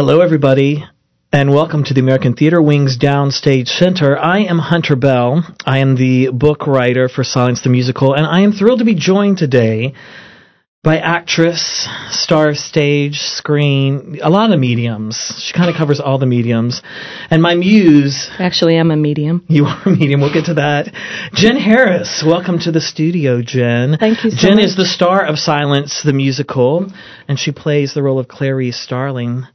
Hello, everybody, and welcome to the American Theater Wing's Downstage Center. I am Hunter Bell. I am the book writer for Silence the Musical, and I am thrilled to be joined today by actress, star stage, screen, a lot of mediums. She kind of covers all the mediums. And my muse. Actually, I'm a medium. You are a medium. We'll get to that. Jen Harris, welcome to the studio, Jen. Thank you so Jen much. is the star of Silence the Musical, and she plays the role of Clarice Starling.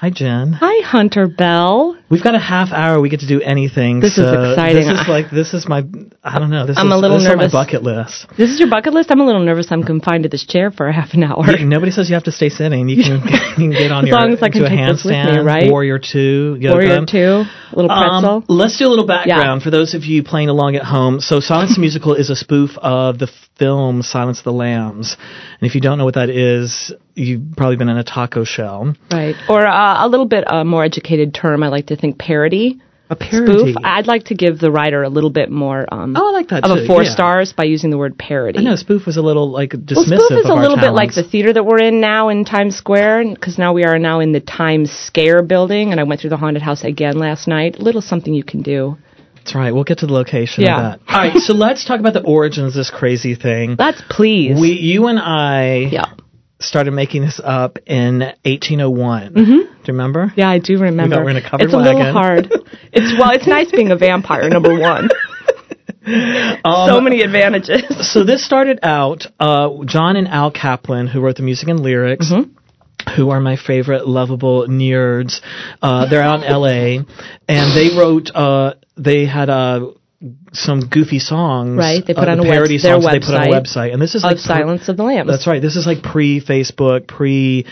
Hi, Jen. Hi, Hunter Bell. We've got a half hour. We get to do anything. This is exciting. This is like this is my I don't know. This I'm is a little this is on nervous. my bucket list. This is your bucket list? I'm a little nervous. I'm confined to this chair for a half an hour. Yeah, Nobody says you have to stay sitting. You can, you can get on As your long as I can a take this with me, handstand, right? Warrior Two. Warrior 2, a little pretzel. Um, let's do a little background for those of you playing along at home. So, Silence the Musical is a spoof of the film Silence of the Lambs, and if you don't know what that is, you've probably been in a taco shell. right. Or uh, a little bit uh, more educated term, I like to think parody. A parody. Spoof. I'd like to give the writer a little bit more um, Oh, I like that of too, a four yeah. stars by using the word parody. I know spoof was a little like dismissive Well, spoof is a little bit like the theater that we're in now in Times Square, because now we are now in the Times Scare building, and I went through the haunted house again last night. A little something you can do. That's right. We'll get to the location Yeah. of that. All right. So let's talk about the origins of this crazy thing. Let's please. We, you and I, yeah. started making this up in 1801. Do you remember? Yeah, I do remember. We got- we're in a covered it's a little hard. It's well, it's nice being a vampire. Number one, Um, so many advantages. so this started out uh, Jon and Al Kaplan, who wrote the music and lyrics. Mm-hmm. Who are my favorite lovable nerds? Uh, they're out in L.A. and they wrote. Uh, they had uh, some goofy songs. Right, they put uh, on the a web- parody their songs that they put on a website website, and this is Of like Silence of the Lambs. That's right. This is like pre Facebook, pre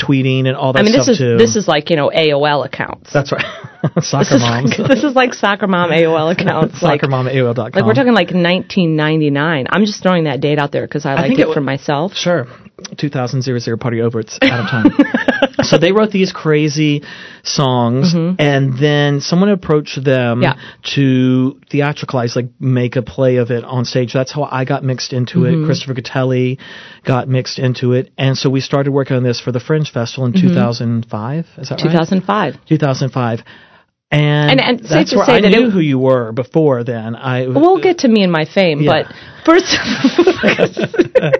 tweeting, and all that I mean, stuff this is too. this is like you know AOL accounts. that's right. Soccer this is. Like, this is like soccer mom AOL accounts. like, Soccer mom at AOL.com. like we're talking like 1999. I'm just throwing that date out there because I liked think it, it wa- for myself. Sure. 2000 zero zero party over. It's out of time. so they wrote these crazy songs, and then someone approached them Mm-hmm. Yeah. to theatricalize, like make a play of it on stage. That's how I got mixed into Mm-hmm. it. Christopher Gattelli got mixed into it, and so we started working on this for the Fringe Festival in 2005. Is that right? 2005. 2005. And, And- and that's where say I that knew it- who you were before then. I We'll get to me and my fame, Yeah. but first,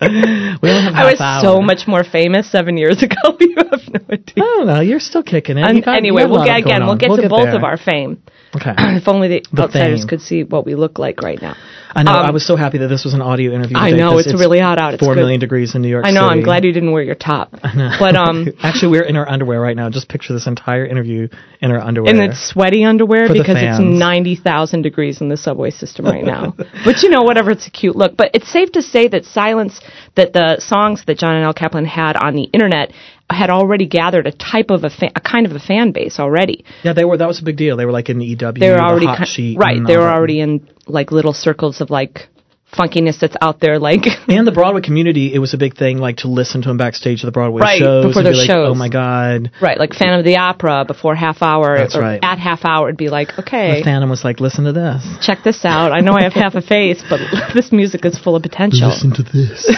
we only have I was half so much more famous seven years ago. you have no idea. I don't. You're still kicking it. You got- anyway, we'll get again. We'll get to both there. of our fame. Okay. if only the, The outsiders fame. could see what we look like right now. I know. Um, I was so happy that this was an audio interview. I know 'cause it's, really hot out. It's Four good. million degrees in New York I know. I'm glad you didn't wear your top. But um, Actually, we're in our underwear right now. Just picture this entire interview in our underwear. and it's sweaty underwear For because it's ninety thousand degrees in the subway system right now. but you know, whatever. It's a cute look. But it's safe to say that silence, that the songs that Jon and Al Kaplan had on the internet had already gathered a type of a, fa- a kind of a fan base already. yeah, they were. That was a big deal. They were like in the EW. They were the already hot ki- sheet right. They all were already in like little circles of like funkiness that's out there. Like And the Broadway community, it was a big thing, like to listen to them backstage at the Broadway Right, shows. before and their be like, oh shows. Oh my God. right, like Phantom of the Opera before half hour. That's or right. At half hour, it'd be like, okay The okay, Phantom was like, listen to this. check this out. I know I have half a face, but this music is full of potential. Listen to this.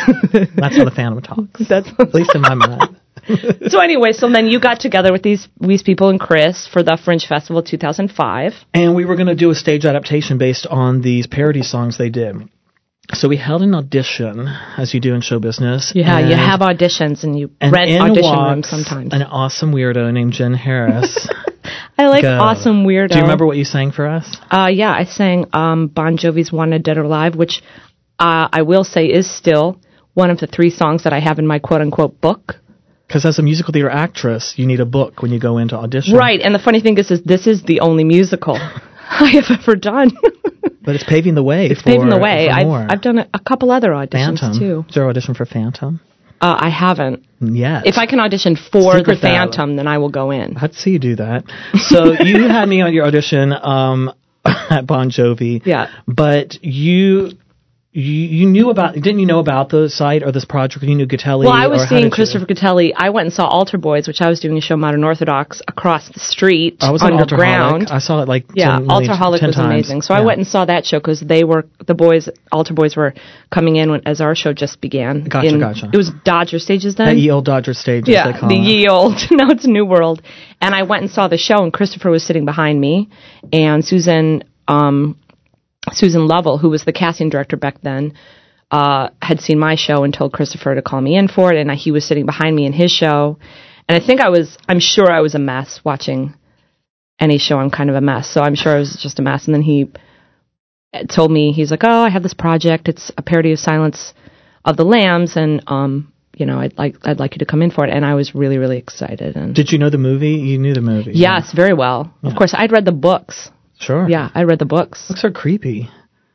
That's how the Phantom talks. That's At least in my mind. so anyway. So then you got together with these these people and Chris for the Fringe Festival 2005. And we were going to do a stage adaptation based on these parody songs they did. So we held an audition, as you do in show business. Yeah, you have auditions and you and rent audition rooms sometimes. An awesome weirdo named Jen Harris. I like Go. awesome weirdo. Do you remember what you sang for us? Uh, yeah, I sang um, Bon Jovi's "Wanted Dead or Alive," which uh, I will say is still one of the three songs that I have in my quote unquote book. Because as a musical theater actress, you need a book when you go into audition. Right, and the funny thing is, is this is the only musical I have ever done. But it's paving the way. it's for, paving the way. for I've. I've done a, a couple other auditions Phantom. too. Is there audition for Phantom? Uh, I haven't. Yes. If I can audition for Secret the. Phantom, then I will go in. I'd see you do that. So you had me on your audition um, at Bon Jovi. Yeah. But you you, you knew about didn't you know about the site or this project? You knew Gattelli. Well, I was seeing did you- Christopher Gattelli. I went and saw Altar Boyz, which I was doing a show Modern Orthodox across the street I was on underground. I saw it like Yeah, 10 million- Alterholic was times. amazing. So I went and saw that show because they were the boys. Altar Boyz were coming in when, as our show just began. Gotcha, in- gotcha. It was Dodger stages then. at ye old Dodger stage. as yeah, the ye old. now it's New World. And I went and saw the show, and Christopher was sitting behind me, and Susan, um, Susan Lovell, who was the casting director back then, uh, had seen my show and told Christopher to call me in for it, and he was sitting behind me in his show. And I think I was, I'm sure I was a mess watching any show. I'm kind of a mess, so I'm sure I was just a mess. And then he told me, he's like, "Oh, I have this project. It's a parody of Silence of the Lambs, and um, you know, I'd like, I'd like you to come in for it." And I was really, really excited. And Did you know the movie? You knew the movie. yes, very well. Of course, I'd read the books. Sure. Yeah, I read the books. Books are creepy.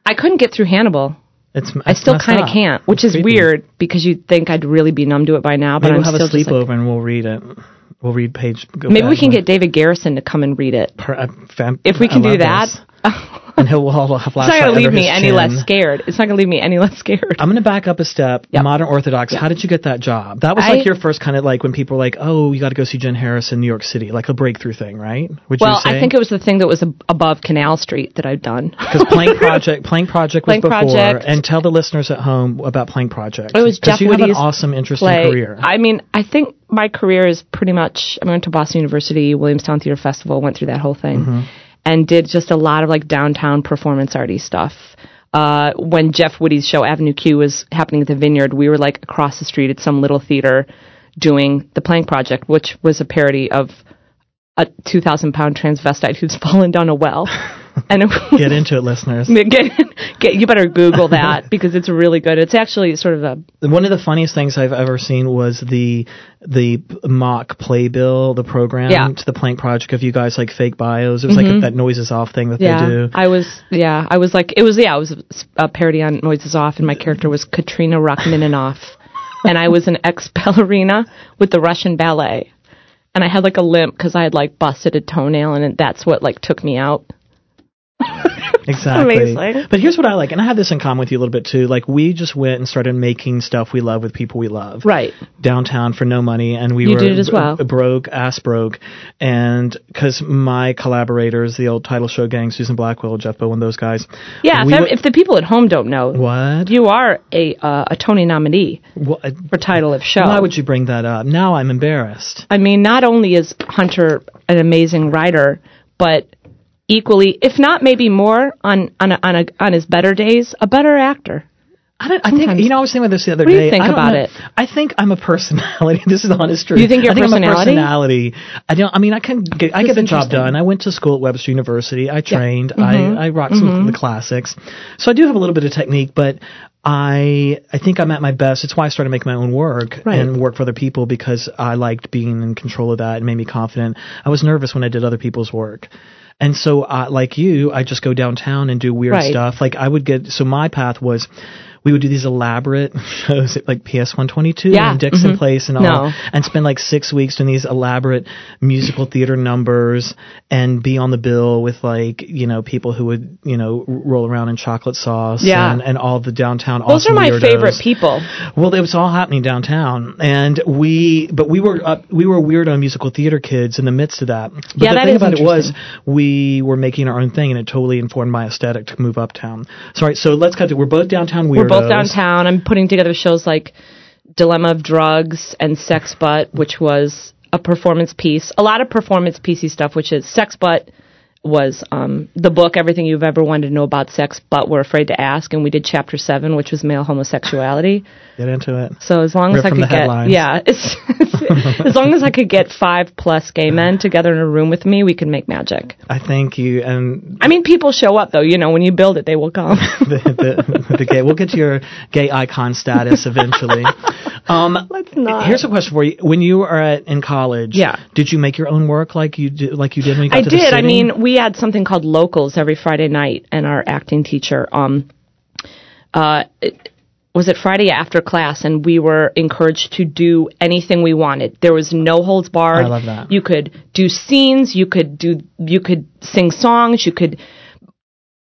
I couldn't get through Hannibal. It's. I still kind of can't, which is creepy. weird because you'd think I'd really be numb to it by now. But Maybe I'm we'll have a still sleepover like, and we'll read it. We'll read page. Maybe we can get David Garrison to come and read it. Per, uh, fam- If we I can do that. and he'll have it's not going to leave me any less scared. It's not going to leave me any less scared. I'm going to back up a step. Yep. Modern Orthodox. How did you get that job? That was I- like your first kind of like when people were like, "Oh, you got to go see Jen Harris in New York City," like a breakthrough thing, right? Would well? I think it was the thing that was ab- above Canal Street that I'd done. because Plank Project, Plank Project was Plank before, Project. and tell the listeners at home about Plank Project. It was Jeff you have an Woody's awesome, interesting play. career. I mean, I think my career is pretty much. I went to Boston University, Williamstown Theater Festival, went through that whole thing, Mm-hmm. And did just a lot of like downtown performance arty stuff. Uh, when Jeff Whitty's show Avenue Q was happening at the Vineyard, we were like across the street at some little theater doing the Plank Project, which was a parody of a 2,000 pound transvestite who's fallen down a well. and Get into it, listeners. get, get, you better Google that because it's really good. It's actually sort of a One of the funniest things I've ever seen was the the mock playbill, the program Yeah. Mm-hmm. to the Plank Project of you guys like fake bios. It was like that noises off thing that yeah. they do. I was yeah, I was like it was yeah, it was a parody on Noises Off, and my character was Katrina Rachmaninoff, and I was an ex ballerina with the Russian ballet, and I had like a limp because I had like busted a toenail, and that's what like took me out. Exactly. Amazing. But here's what I like, and I have this in common with you a little bit too. Like we just went and started making stuff we love with people we love. Right. downtown for no money, and we You were did as b- broke, ass broke, and because my collaborators, the old title show gang, Susan Blackwell, Jeff Bowen, those guys. Yeah. we if, were- if the people at home don't know, what? you are a uh, a Tony nominee for title of show. Why would you bring that up? Now I'm embarrassed. I mean, not only is Hunter an amazing writer, but equally, if not maybe more on on a, on, a, on his better days, a better actor. I, don't, I think you know. I was thinking about this the other What do you day. think I about know. it? I think I'm a personality. this is the honest truth. You think you're I think a I'm a personality? personality. I don't. I mean, I can get. I That's get the job done. I went to school at Webster University. I trained. Mm-hmm. I I rocked some of the classics. So I do have a little bit of technique, but. I I think I'm at my best. It's why I started making my own work Right. and work for other people because I liked being in control of that and made me confident. I was nervous when I did other people's work. And so, uh, like you, I just go downtown and do weird Right. stuff. Like I would get. So my path was, we would do these elaborate shows at like PS 122 Yeah, and Dixon mhm. Place and all, No. and spend like six weeks doing these elaborate musical theater numbers and be on the bill with like you know people who would you know roll around in chocolate sauce Yeah. and, and all the downtown. Those awesome are my weirdos. favorite people. Well, it was all happening downtown, and we, but we were up, we were weirdo musical theater kids in the midst of that. But Yeah, the that thing is about it was, we were making our own thing, and it totally informed my aesthetic to move uptown. So, all right, so let's cut to. We're both downtown weirdos. We're both downtown. I'm putting together shows like Dilemma of Drugs and Sex Butt, which was a performance piece. A lot of performance piecey stuff, which is Sex Butt was um, the book Everything You've Ever Wanted to Know About Sex, but We're Afraid to Ask, and we did chapter seven, which was male homosexuality. Get into it. So as long as I could get headlines. yeah, as long as I could get five plus gay men together in a room with me, we could make magic. I think you and I mean, people show up though. You know, when you build it, they will come. the, the, the gay. We'll get to your gay icon status eventually. Um, Let's not. Here's a question for you: When you were at, in college, Yeah. did you make your own work like you did, like you did when you got I to the did. I mean, we had something called locals every Friday night, and our acting teacher, um, uh, it- was it Friday after class, and we were encouraged to do anything we wanted. There was no holds barred. I love that. You could do scenes. You could do. You could sing songs. You could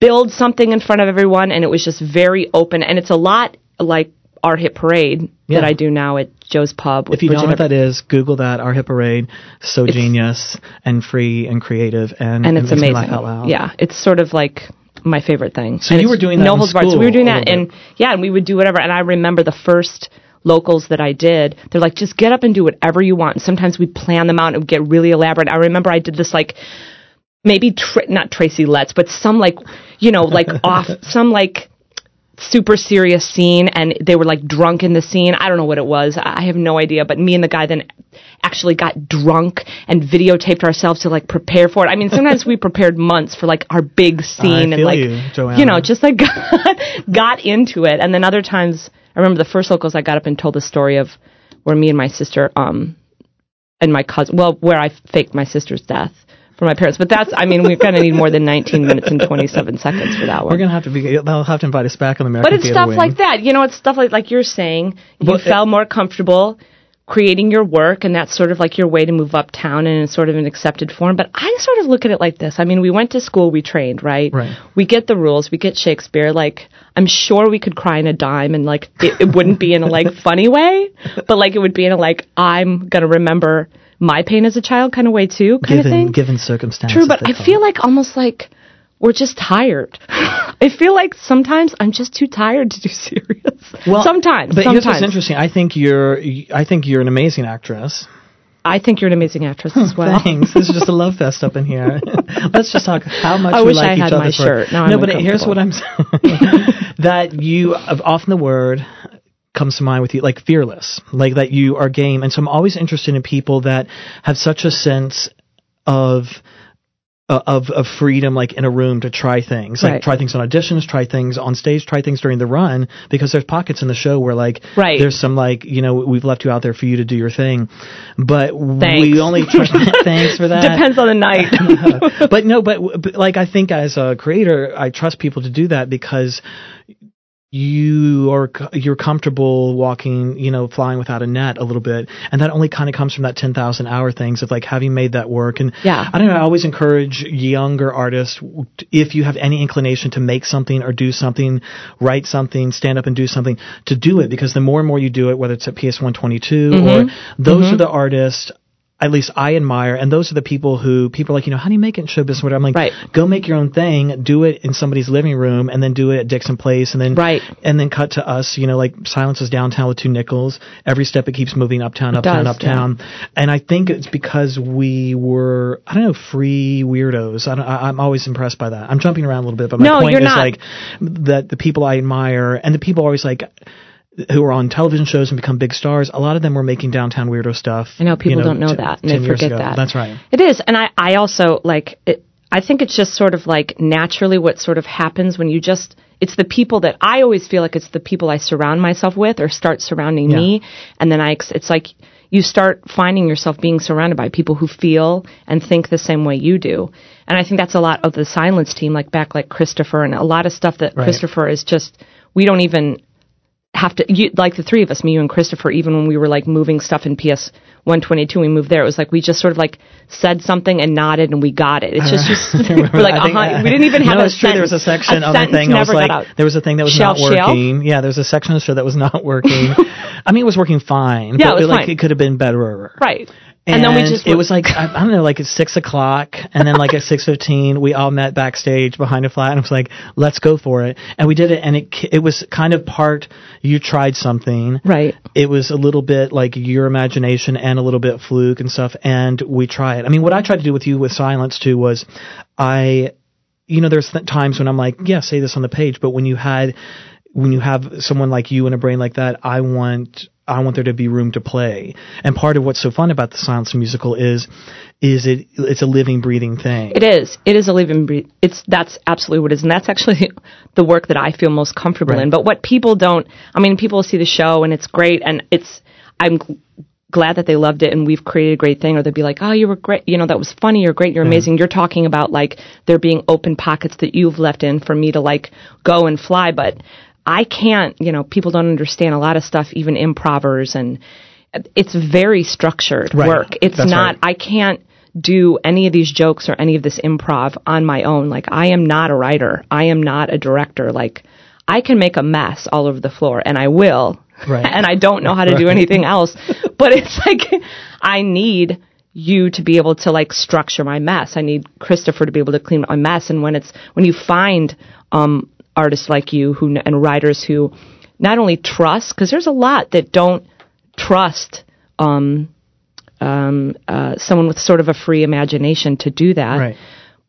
build something in front of everyone, and it was just very open. And it's a lot like our hit parade Yeah. that I do now at Joe's Pub. If you don't know what that is, Google that. Our hit parade, so genius and free and creative, and, and it it's amazing. laugh out loud. Yeah, it's sort of like my favorite thing. So And you were doing that no in barred. So we were doing that, and yeah, and we would do whatever. And I remember the first locals that I did. They're like, just get up and do whatever you want. And sometimes we plan them out and it would get really elaborate. I remember I did this like maybe tr- not Tracy Letts, but some like you know like off some like super serious scene and they were like drunk in the scene. I don't know what it was. I have no idea. But me and the guy then actually got drunk and videotaped ourselves to like prepare for it. I mean, sometimes we prepared months for like our big scene and like you, Joanna. know just like got, got into it. And then other times, I remember the first locals I got up and told the story of where me and my sister um and my cousin well where I faked my sister's death. For my parents, but that's, I mean, we're going to need more than 19 minutes and 27 seconds for that one. We're gonna have to be. They'll have to invite us back on the American But it's Theater stuff Wing. like that. You know, it's stuff like like you're saying. You it- felt more comfortable creating your work, and that's sort of like your way to move uptown and in sort of an accepted form. But I sort of look at it like this. I mean, we went to school, we trained, right? Right. We get the rules, we get Shakespeare. Like, I'm sure we could cry in a dime, and like it, it wouldn't be in a like funny way, but like it would be in a like I'm gonna remember my pain as a child kind of way too, kind of thing. given circumstances. True, but I feel like almost like we're just tired. I feel like sometimes I'm just too tired to do serious. Well, sometimes, But here's what's sometimes. interesting. I think you're. I think you're an amazing actress. I think you're an amazing actress as well. Thanks. This is just a love fest up in here. Let's just talk how much I we wish like I each had other's my work. shirt. Now no, I'm but here's what I'm saying: that you often the word comes to mind with you, like fearless, like that you are game. And so I'm always interested in people that have such a sense of. uh, Of, of freedom, like in a room to try things, like Right. try things on auditions, try things on stage, try things during the run, because there's pockets in the show where like Right. there's some like you know we've left you out there for you to do your thing, but Thanks. we only try, thanks for that Depends on the night. but no, but, but like I think as a creator, I trust people to do that because you are you're comfortable walking, you know, flying without a net a little bit, and that only kind of comes from that ten thousand hour things of like having made that work. And Yeah. I don't know. I always encourage younger artists if you have any inclination to make something or do something, write something, stand up and do something, to do it because the more and more you do it, whether it's at PS one twenty two mm-hmm. or those mm-hmm. are the artists at least I admire, and those are the people who people are like, you know, how do you make it in show business? Whatever. I'm like, Right. go make your own thing, do it in somebody's living room, and then do it at Dixon Place, and then Right. and then cut to us, you know, like Silence is downtown with two nickels. Every step it keeps moving uptown, uptown, does, uptown, and I think it's because we were, I don't know, free weirdos. I don't, I, I'm always impressed by that. I'm jumping around a little bit, but my No, point is not. like that the people I admire and the people always like who are on television shows and become big stars, a lot of them were making downtown weirdo stuff. I know people you don't know t- that and 10 they forget that. That's right. It is, and I, I also like. It, I think it's just sort of like naturally what sort of happens when you just. It's the people that I always feel like it's the people I surround myself with or start surrounding Yeah. me, and then I it's like you start finding yourself being surrounded by people who feel and think the same way you do, and I think that's a lot of the silence team, like back like Christopher and a lot of stuff that Right. Christopher is just. We don't even have to you, like the three of us, me, you, and Christopher. Even when we were like moving stuff in PS 122, we moved there. It was like we just sort of like said something and nodded, and we got it. It's just, just we're like, that? I think- uh-huh. we didn't even have no, a it's true. There was a section a on the sentence thing. I was like, got out. there was a thing that was Shelf, not shelf? working. Yeah, there was a section of the show that was not working. I mean, it was working fine. Yeah, but it was like fine. it could have been better. right. And, And, then we just it was like I, I don't know, like at six o'clock, and then like at six fifteen, we all met backstage behind a flat, and it was like, let's go for it, and we did it, and it it was kind of part you tried something, right. it was a little bit like your imagination and a little bit fluke and stuff and we try it i mean what i tried to do with you with silence too was i you know there's th- times when i'm like yeah say this on the page but when you had when you have someone like you and a brain like that i want i want there to be room to play and part of what's so fun about the silence musical is is it it's a living breathing thing It is. It is a living. Breathe. It's that's absolutely what it is, and that's actually the work that I feel most comfortable Right. in. But what people don't, I mean, people see the show and it's great, and it's. I'm glad that they loved it, and we've created a great thing. Or they'd be like, "Oh, you were great. You know, that was funny. You're great. You're amazing." You're talking about like there being open pockets that you've left in for me to like go and fly, but I can't. You know, people don't understand a lot of stuff, even improvers and. It's very structured Right. work. It's That's not. right. I can't do any of these jokes or any of this improv on my own. Like I am not a writer. I am not a director. Like I can make a mess all over the floor and I will. Right. And I don't know how to do anything else. But it's like I need you to be able to like structure my mess. I need Christopher to be able to clean up my mess. And when it's when you find um, artists like you who and writers who not only trust because there's a lot that don't trust um, um, uh, someone with sort of a free imagination to do that. Right.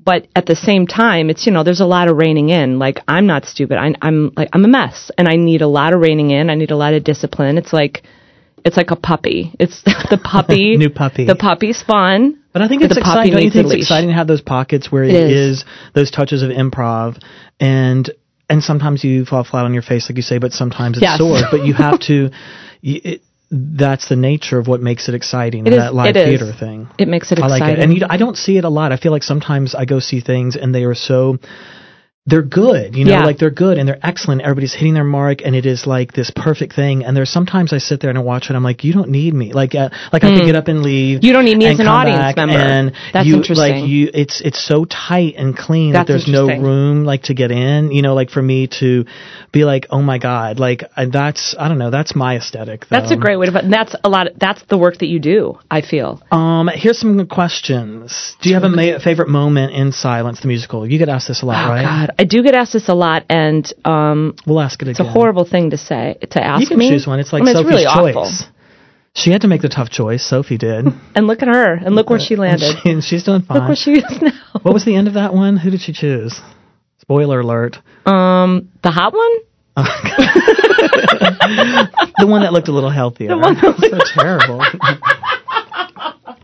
But at the same time, it's you know there's a lot of reining in. Like I'm not stupid. I, I'm like I'm a mess, and I need a lot of reining in. I need a lot of discipline. It's like it's like a puppy. It's the puppy. New puppy. The puppy's fun. But I think it's the puppy exciting. Don't you think it's leash. exciting to have those pockets where It it is. is those touches of improv and and sometimes you fall flat on your face, like you say, but sometimes it's Yes. soars. But you have to. It, that's the nature of what makes it exciting. It is- that live it is. theater thing. It makes it I exciting. like it, and you, I don't see it a lot. I feel like sometimes I go see things and they are so. They're good, you know, Yeah. like they're good and they're excellent. Everybody's hitting their mark, and it is like this perfect thing. And there's sometimes I sit there and I watch it. I'm like, you don't need me. Like, uh, like I can get up and leave. Hmm. You don't need me as an audience member. And That's you, interesting. Like you, it's it's so tight and clean that there's no room like to get in. You know, like for me to be like, oh my god, like I, that's I don't know, that's my aesthetic. that's a great way to. But that's a lot. Of, that's the work that you do. I feel. Um, here's some questions. Do you have a ma- favorite moment in Silence the musical? You get asked this a lot, Oh right? God, I do get asked this a lot, and um, We'll ask it again. it's a horrible thing to say to ask You can me. choose one. It's like I mean, Sophie's it's really choice. awful. She had to make the tough choice. Sophie did. And look at her, and look where she landed. and, she- and she's doing fine. Look where she is now. what was the end of that one? Who did she choose? Spoiler alert. Um, the hot one. The one that looked a little healthier. The one that so terrible.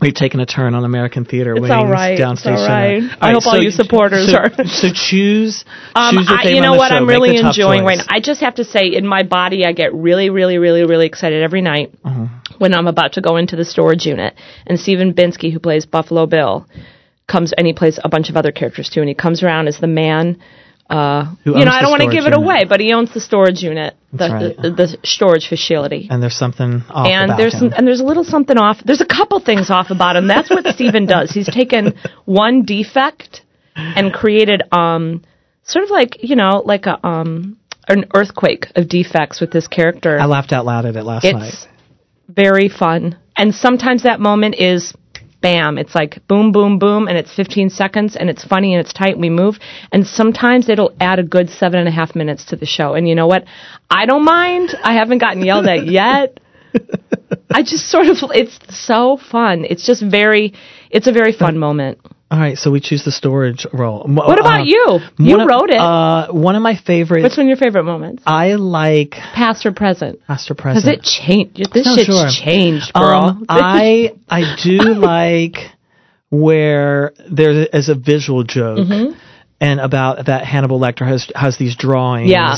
We've taken a turn on American theater It's wings all right. It's downstage all center. right. I hope all you supporters so, are- So choose. Um, choose your I, you know what show. I'm really enjoying right now. I just have to say, in my body, I get really, really, really, really excited every night Uh-huh. when I'm about to go into the storage unit. And Stephen Bienskie, who plays Buffalo Bill, comes and he plays a bunch of other characters too. And he comes around as the man. Uh, you know, I don't want to give it unit. away, but he owns the storage unit, the, right. the, the storage facility. And there's something off and about there's him. some, and there's a little something off. There's a couple things off about him. That's what Steven does. He's taken one defect and created um sort of like you know like a um an earthquake of defects with this character. I laughed out loud at it last night. it's very fun, and sometimes that moment is. Bam! It's like boom, boom, boom, and it's 15 seconds, and it's funny and it's tight. And we move, and sometimes it'll add a good seven and a half minutes to the show. And you know what? I don't mind. I haven't gotten yelled at yet. I just sort of, it's so fun. It's just very, it's a very fun moment. All right, so we choose the storage role. What about you? You wrote it. Uh, one of my favorites. Which one of your favorite moments? I like Past or present? Past or Present. it changed? This No, shit's sure. changed, girl. Um, I I do like where there is a visual joke and about that Hannibal Lecter has has these drawings Yeah.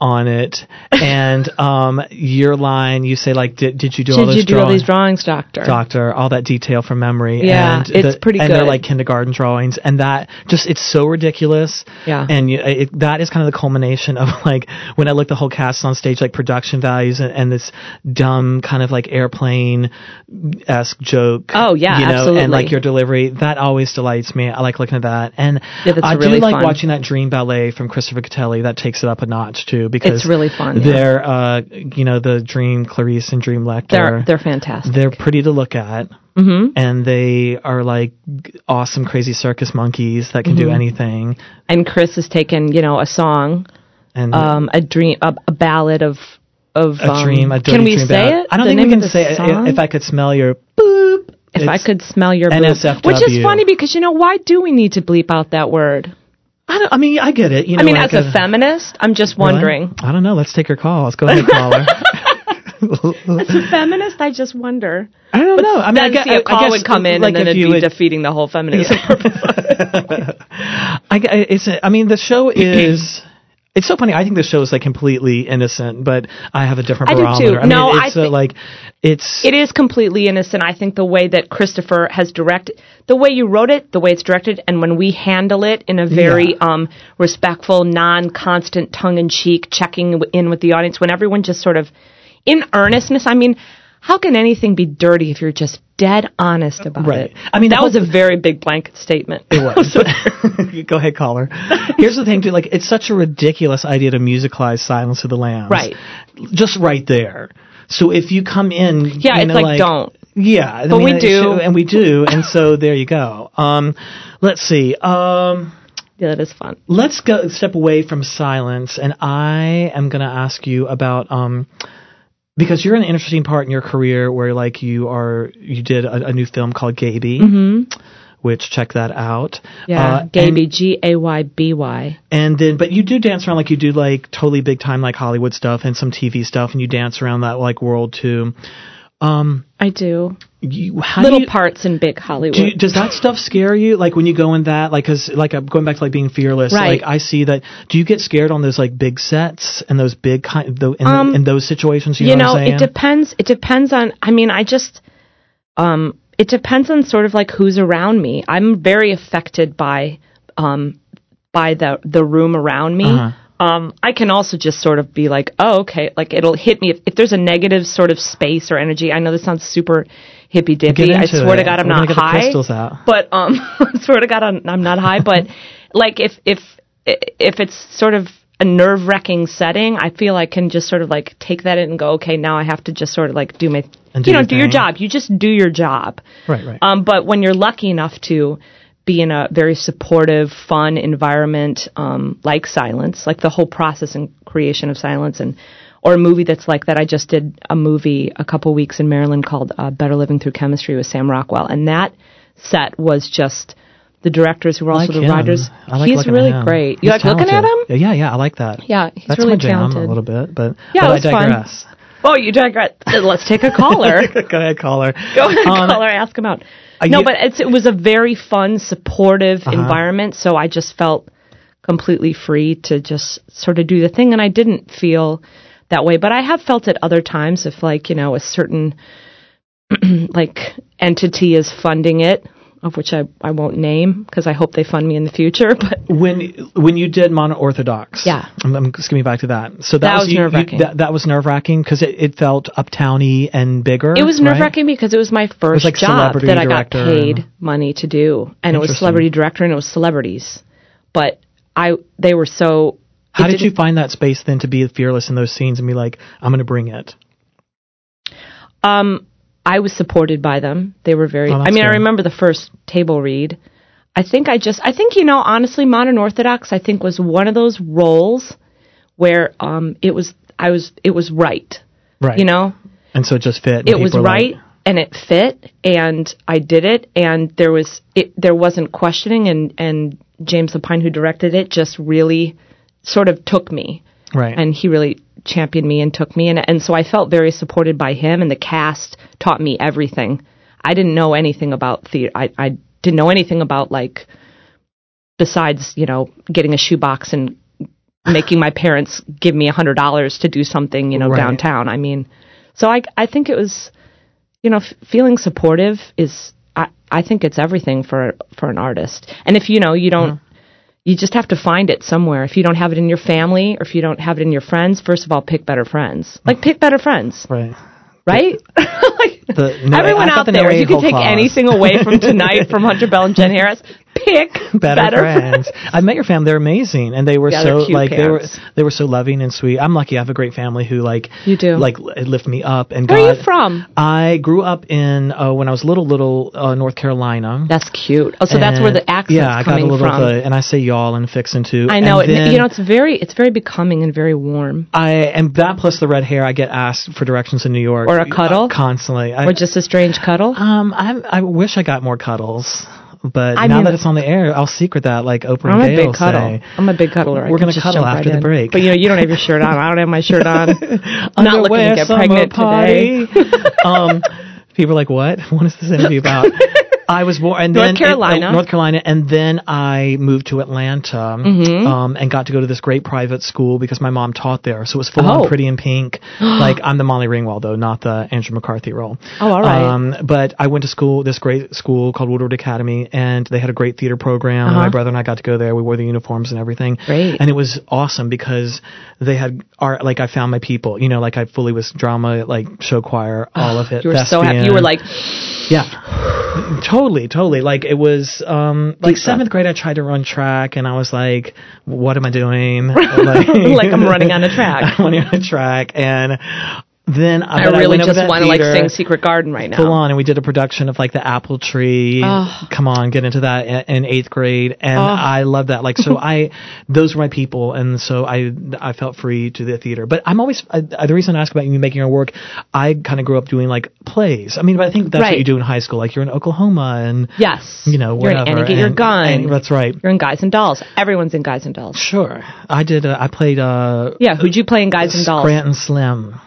On it and um your line you say like did did you do all Did those you do all drawings these drawings, doctor? doctor all that detail from memory Yeah, and it's the- pretty and they're like kindergarten drawings and that just it's so ridiculous Yeah. and you, it, that is kind of the culmination of like when I look the whole cast on stage like production values and, and this dumb kind of like airplane esque joke Oh, yeah, you know absolutely. and like your delivery that always delights me I like looking at that and Yeah, I really do like fun. watching that dream ballet from Christopher Gattelli that takes it up a notch too because It's really fun, they're uh you know the dream Clarice and dream Lecter They're they're fantastic. they're pretty to look at. Mm-hmm. And they are like awesome, crazy circus monkeys that can do Mm-hmm. anything. and Chris has taken, you know, a song, And um, a dream, a, a ballad of of a um, dream, a Can we dream say ballad. it? I don't The think we can say it. If I could smell your boop. If I could smell your boob. NSFW. Which is funny because you know why do we need to bleep out that word? I, don't, I mean, I get it. You know, I mean, like as a feminist, I'm just Really? wondering. I don't know. Let's take her call. Let's go ahead, caller. As a feminist, I just wonder. I don't know. I mean, I guess, see, a call I guess, would come in, like and then it'd be would, defeating the whole feminism. I, gu- it's. a- I mean, the show is. It's so funny. I think this show is like completely innocent, but I have a different I do, barometer. too. I mean, No, I it's uh, like it's. it is completely innocent. I think the way that Christopher has directed, the way you wrote it, the way it's directed, and when we handle it in a very Yeah. um, respectful, non-constant, tongue-in-cheek, checking in with the audience, when everyone just sort of, in earnestness. I mean, how can anything be dirty if you're just dead honest about Right. it? I mean, that was a very big blanket statement. It was. Go ahead, caller. Here's the thing, too. Like, it's such a ridiculous idea to musicalize Silence of the Lambs. Right. Just right there. So if you come in, Yeah, you it's know, like, don't. Yeah, I But mean, we do. should- and we do, and so there you go. Um, let's see. Um, Yeah, that is fun. let's go step away from silence, and I am going to ask you about um, because you're in an interesting part in your career where like you are you did a, a new film called Gayby, which check that out. Mm-hmm. Yeah, Uh, Gayby, G A Y B Y. and then but you do dance around like you do like totally big time like Hollywood stuff and some TV stuff, and you dance around that like world too. Um, I do. you, Little you, parts in big Hollywood. do you, does that stuff scare you? Like when you go in that, like, cause like I'm going back to like being fearless. Right. Like I see that. Do you get scared on those like big sets and those big kind, the, in, Um, in those situations? You, know, know, what I'm saying? it depends. It depends on. I mean, I just. Um, it depends on sort of like who's around me. I'm very affected by, um, by the the room around me. Uh-huh. Um, I can also just sort of be like, oh, okay, like it'll hit me if, if there's a negative sort of space or energy. I know this sounds super hippy dippy. I swear to. God, I'm We're not gonna get the high. But um, I swear to God, I'm, I'm not high. But like if if if it's sort of a nerve wracking setting, I feel I can just sort of like take that in and go, okay, now I have to just sort of like do my, And do you know, your do your job. You just do your job. Right, right. Um, but when you're lucky enough to be in a very supportive, fun environment, um, like Silence, like the whole process and creation of Silence, and or a movie that's like that. I just did a movie a couple weeks in Maryland called uh, Better Living Through Chemistry with Sam Rockwell, and that set was just the directors who were also like the him. writers. Like he's really great. You He's like looking at him? Yeah, yeah, I like that. Yeah, he's That's really my jam talented. a little bit, but Yeah, but it I was fun. digress. Oh, you digress. Let's take a caller. Go ahead, caller. Go ahead, Um, caller. Ask him out. No, you- but it's, it was a very fun, supportive Uh-huh. environment. So I just felt completely free to just sort of do the thing, and I didn't feel that way. But I have felt it other times if, like, you know, a certain like entity is funding it, of which I I won't name because I hope they fund me in the future. But when when you did mono orthodox, Yeah. I'm, I'm skimming back to that. So that, That was you- you- nerve-wracking. That, that was nerve wracking because it, it felt uptowny and bigger. It was nerve wracking because it was my first like job that I got paid money to do, and it was celebrity director and it was celebrities. But I, they were so. How did you find that space then to be fearless in those scenes and be like, I'm going to bring it? Um, I was supported by them. They were very. Oh, I mean, I remember the first table read. I think I just. I think you know, honestly, modern Orthodox. I think was one of those roles where um it was. I was. It was right. Right. You know, And so it just fit. it was were like- right and it fit and I did it and there was it there wasn't questioning and and James Lapine who directed it just really sort of took me right. and he really championed me and took me and and so I felt very supported by him and the cast taught me everything. I didn't know anything about theater. I I didn't know anything about like besides, you know, getting a shoebox and making my parents give me a hundred dollars to do something, you know, Right. downtown. I mean, so I I think it was, you know, f- feeling supportive is I I think it's everything for for an artist. And if you know you don't, uh-huh. You just have to find it somewhere. If you don't have it in your family or if you don't have it in your friends, first of all, pick better friends. Like pick better friends, right. right? like, The- no, everyone out the there, if you can take clause. anything away from tonight from Hunter Bell and Jen Harris, pick better, better, friends. I met your family; they're amazing, and they were Yeah, so like they were they were so loving and sweet. I'm lucky; I have a great family who like You do. like li- lift me up. And Where are you from? I grew up in uh, when I was little, little uh, North Carolina. That's cute. Oh, so that's where the accent's yeah, I got coming a little from. of the, and I say y'all and fixin' too. I know And it. then You know, it's very, it's very becoming and very warm. I and that plus the red hair. I get asked for directions in New York Or a cuddle? uh, constantly. I, Or just a strange cuddle. um, I I wish I got more cuddles, but I now that it's on the air, I'll secret that like Oprah I'm and a big cuddle. say. I'm a big cuddler. We're gonna cuddle after right the break. But you know, you don't have your shirt on. I don't have my shirt on. I'm not looking to get pregnant today. um, people are like, "What? What is this interview about?" I was born in North Carolina. uh, North Carolina, and then I moved to Atlanta Mm-hmm. um, and got to go to this great private school because my mom taught there. So it was full Oh. on Pretty in Pink. like I'm the Molly Ringwald though, not the Andrew McCarthy role. Oh, all right. Um, but I went to school, this great school called Woodward Academy, and they had a great theater program. Uh-huh. my brother and I got to go there. We wore the uniforms and everything. Great. And it was awesome because they had art. Like I found my people. You know, like I fully was drama, like show choir, all of it. You were so happy. You were like, Yeah, totally, totally. Like it was, um, like seventh grade. I tried to run track, and I was like, "What am I doing?" Like I'm running on a track. I'm running on a track, and then I really over just want to like sing Secret Garden right now. Full on, and we did a production of like the Apple Tree. Oh. Come on, get into that in, in eighth grade, and Oh. I love that. Like, so I, those were my people, and so I, I felt free to the theater. But I'm always I, the reason I ask about you making your work. I kind of grew up doing like plays. I mean, but I think that's what you do in high school. Like you're in Oklahoma, and Yes. you know, You're in. Annie, Get Your and- Gun. and that's right. You're in Guys and Dolls. Everyone's in Guys and Dolls. Sure, I did. Uh, I played. Uh, Yeah, who'd you play in Guys and Dolls? Grant and Slim.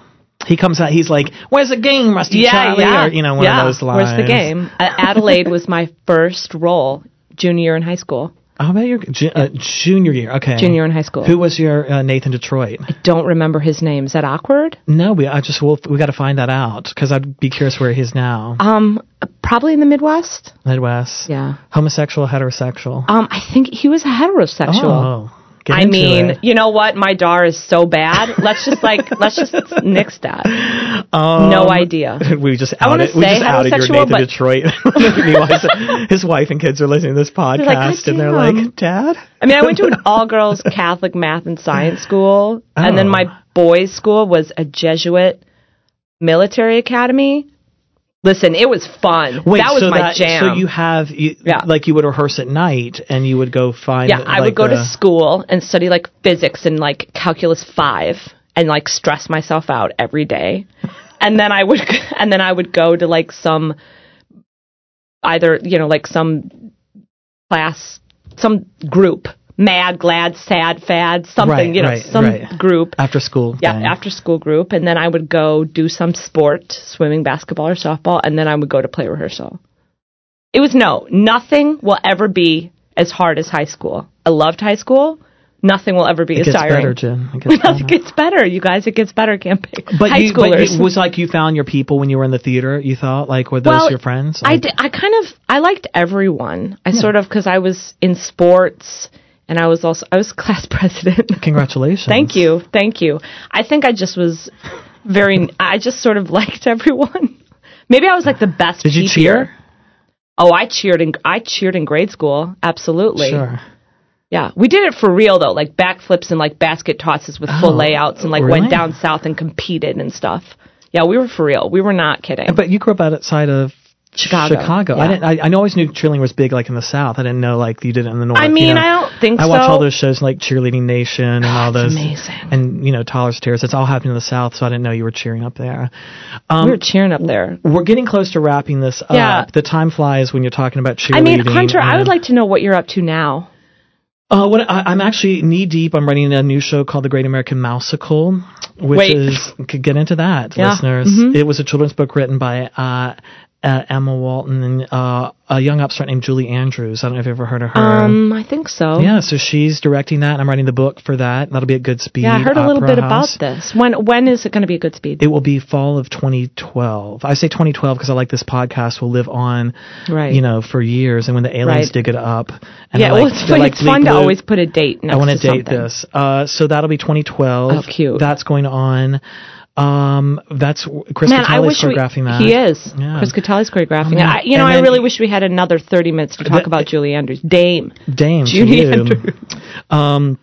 He comes out. He's like, "Where's the game, Rusty Yeah, Charlie?" yeah. Or, you know, one yeah. of those lines. Where's the game? Uh, Adelaide was my first role junior year in high school. How about your ju- uh, junior year? Okay, Junior in high school. Who was your uh, Nathan Detroit? I don't remember his name. Is that awkward? No, we. I just we'll, we got to find that out because I'd be curious where he's now. Um, probably in the Midwest. Midwest. Yeah. Homosexual, heterosexual. Um, I think he was a heterosexual. Oh, get I mean, it. you know what? My dar is so bad. Let's just like let's just nix that. Um, no idea. We just I wanna we say just outed your Nathan but- Detroit. His wife and kids are listening to this podcast, like, and they're like, "Dad." I mean, I went to an all-girls Catholic math and science school, and then Oh. my boys' school was a Jesuit military academy. Listen, it was fun. Wait, that was so my that, jam. So you have, you, Yeah. like, you would rehearse at night, and you would go find. yeah, I would go the- to school and study like physics and like calculus five, and like stress myself out every day, and then I would and then I would go to like some either you know like some class, some group, mad, glad, sad, fad, something Right, you know, right, some right. group. after school. Yeah, thing. after school group, and then I would go do some sport, swimming, basketball, or softball, and then I would go to play rehearsal. It was no, nothing will ever be as hard as high school. I loved high school. Nothing will ever be as hard. It as gets tiring. better, Jen. It gets Nothing better. gets better, you guys. It gets better camping. But high you, but it was like you found your people when you were in the theater. You thought like were those Well, your friends? I Like, did, I kind of I liked everyone. I sort of because I was in sports and I was also I was class president. Congratulations. Thank you, thank you. I think I just was very. I just sort of liked everyone. Maybe I was like the best. Did you cheer? Oh, I cheered in I cheered in grade school. Absolutely. Sure. Yeah, we did it for real though, like backflips and like basket tosses with full Oh, layouts, and like really? went down south and competed and stuff. Yeah, we were for real. We were not kidding. But you grew up outside of Chicago. Chicago. I didn't. I, I always knew cheerleading was big, like in the South. I didn't know like you did it in the North. I you mean, know? I don't think so. I so. watch all those shows like Cheerleading Nation and all those. amazing. And you know Tyler's Tears. It's all happening in the South, so I didn't know you were cheering up there. Um, we were cheering up there. we're getting close to wrapping this Yeah. up. The time flies when you're talking about cheerleading. I mean, Hunter, I would like to know what you're up to now. Uh, what I, I'm actually knee deep. I'm writing a new show called The Great American Mousical, which Wait. is could get into that, Yeah. listeners. Mhm. It was a children's book written by uh, uh, Emma Walton and uh, a young upstart named Julie Andrews. I don't know if you've ever heard of her. Um, I think so. yeah, so she's directing that. and I'm writing the book for that. That'll be at Goodspeed. Yeah, I heard a little bit House. about this. When when is it going to be a good speed? It will be fall of 2012. I say 2012 because I like this podcast will live on, right. you know, for years. And when the aliens Right. dig it up, and yeah, they're well, it's, fun, like it's fun to always put a date next I want to to date something. this. Uh, so that'll be 2012. Oh, cute. That's going on. Um, that's Chris Man, Gattelli's wish we, choreographing that. he is. Yeah. Chris Gattelli's choreographing Oh, man. I, you know, I really wish we had another 30 minutes to talk about Julie Andrews. Dame. Dame, to Julie you. Andrews. Um,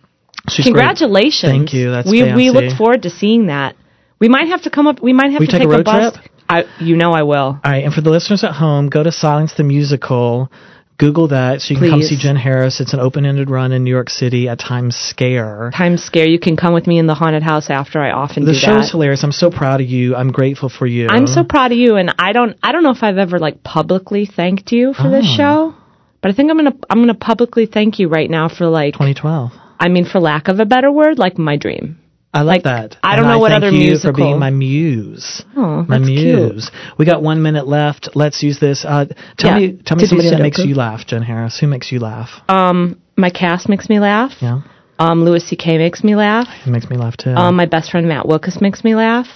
she's great. Congratulations. Thank you. That's we we look forward to seeing that. We might have to come up. We might have We to take a take, road bus. trip? I, you know, I will. All right, and for the listeners at home, go to Silence the Musical. Google that so you can come see Jen Harris. It's an open-ended run in New York City at Times Scare. Times Scare. You can come with me in the haunted house after. I often The do show is that. hilarious. I'm so proud of you. I'm grateful for you. I'm so proud of you, and I don't. I don't know if I've ever like publicly thanked you for this Oh. show, but I think I'm gonna. I'm gonna publicly thank you right now for like. 2012. I mean, for lack of a better word, like my dream. I like, that. I don't And know what thank other you musical. for being my muse. Oh, my muse. We got one minute left. Let's use this. Uh, tell Yeah. me, tell me somebody that makes you laugh, Jen Harris. Who makes you laugh? Um, my cast makes me laugh. Yeah, Um, Louis C.K. makes me laugh. it makes me laugh too. Um, my best friend Matt Wilkas makes me laugh.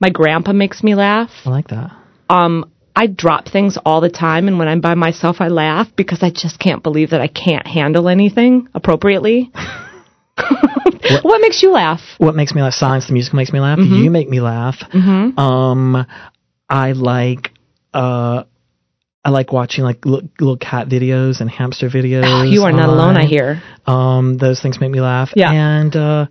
My grandpa makes me laugh. I like that. Um, I drop things all the time, and when I'm by myself, I laugh because I just can't believe that I can't handle anything appropriately. what makes you laugh? What makes me laugh? Science, the music makes me laugh. Mm-hmm. You make me laugh. Um, I like. Uh, I like watching like little, little cat videos and hamster videos. Oh, you are not alone, I hear. Um, those things make me laugh. Yeah. And uh,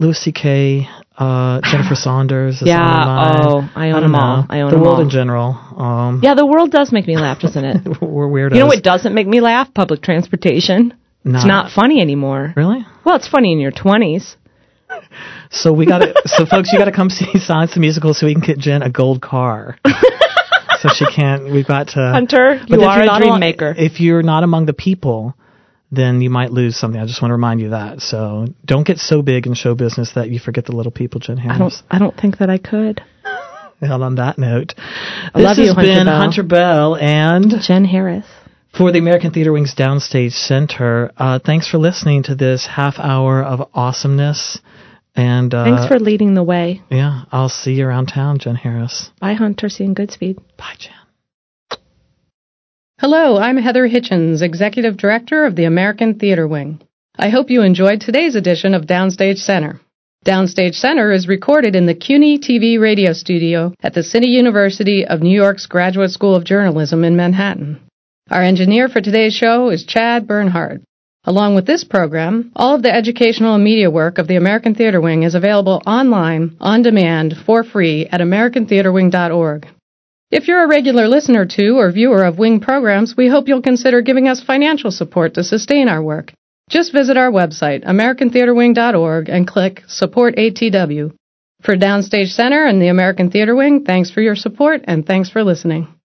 Louis C.K., uh, Jennifer Saunders. Is Yeah, one of mine. oh, I own don't them know. all. I own the them world all. in general. Um, Yeah, the world does make me laugh, doesn't it? we're weirdos. you know what doesn't make me laugh? Public transportation. Not- It's not funny anymore. Really? Well, it's funny in your 20s. So we got to. so folks, you got to come see Science the musical so we can get Jen a gold car. so she can't. We've got to. Hunter, you are a not dream maker. If you're not among the people, then you might lose something. I just want to remind you that. So don't get so big in show business that you forget the little people, Jen Harris. I don't. I don't think that I could. And on that note, I love this you, has Hunter been Bell. Hunter Bell and Jen Harris. For the American Theater Wing's Downstage Center. Uh, thanks for listening to this half hour of awesomeness. And uh, Thanks for leading the way. yeah, I'll see you around town, Jen Harris. Bye, Hunter. See you in Goodspeed. Bye, Jen. Hello, I'm Heather Hitchens, Executive Director of the American Theater Wing. I hope you enjoyed today's edition of Downstage Center. Downstage Center is recorded in the CUNY TV radio studio at the City University of New York's Graduate School of Journalism in Manhattan. Our engineer for today's show is Chad Bernhardt. Along with this program, all of the educational and media work of the American Theater Wing is available online, on demand, for free at americantheaterwing.org. If you're a regular listener to or viewer of Wing programs, we hope you'll consider giving us financial support to sustain our work. Just visit our website, americantheaterwing.org, and click Support ATW. For Downstage Center and the American Theater Wing, thanks for your support and thanks for listening.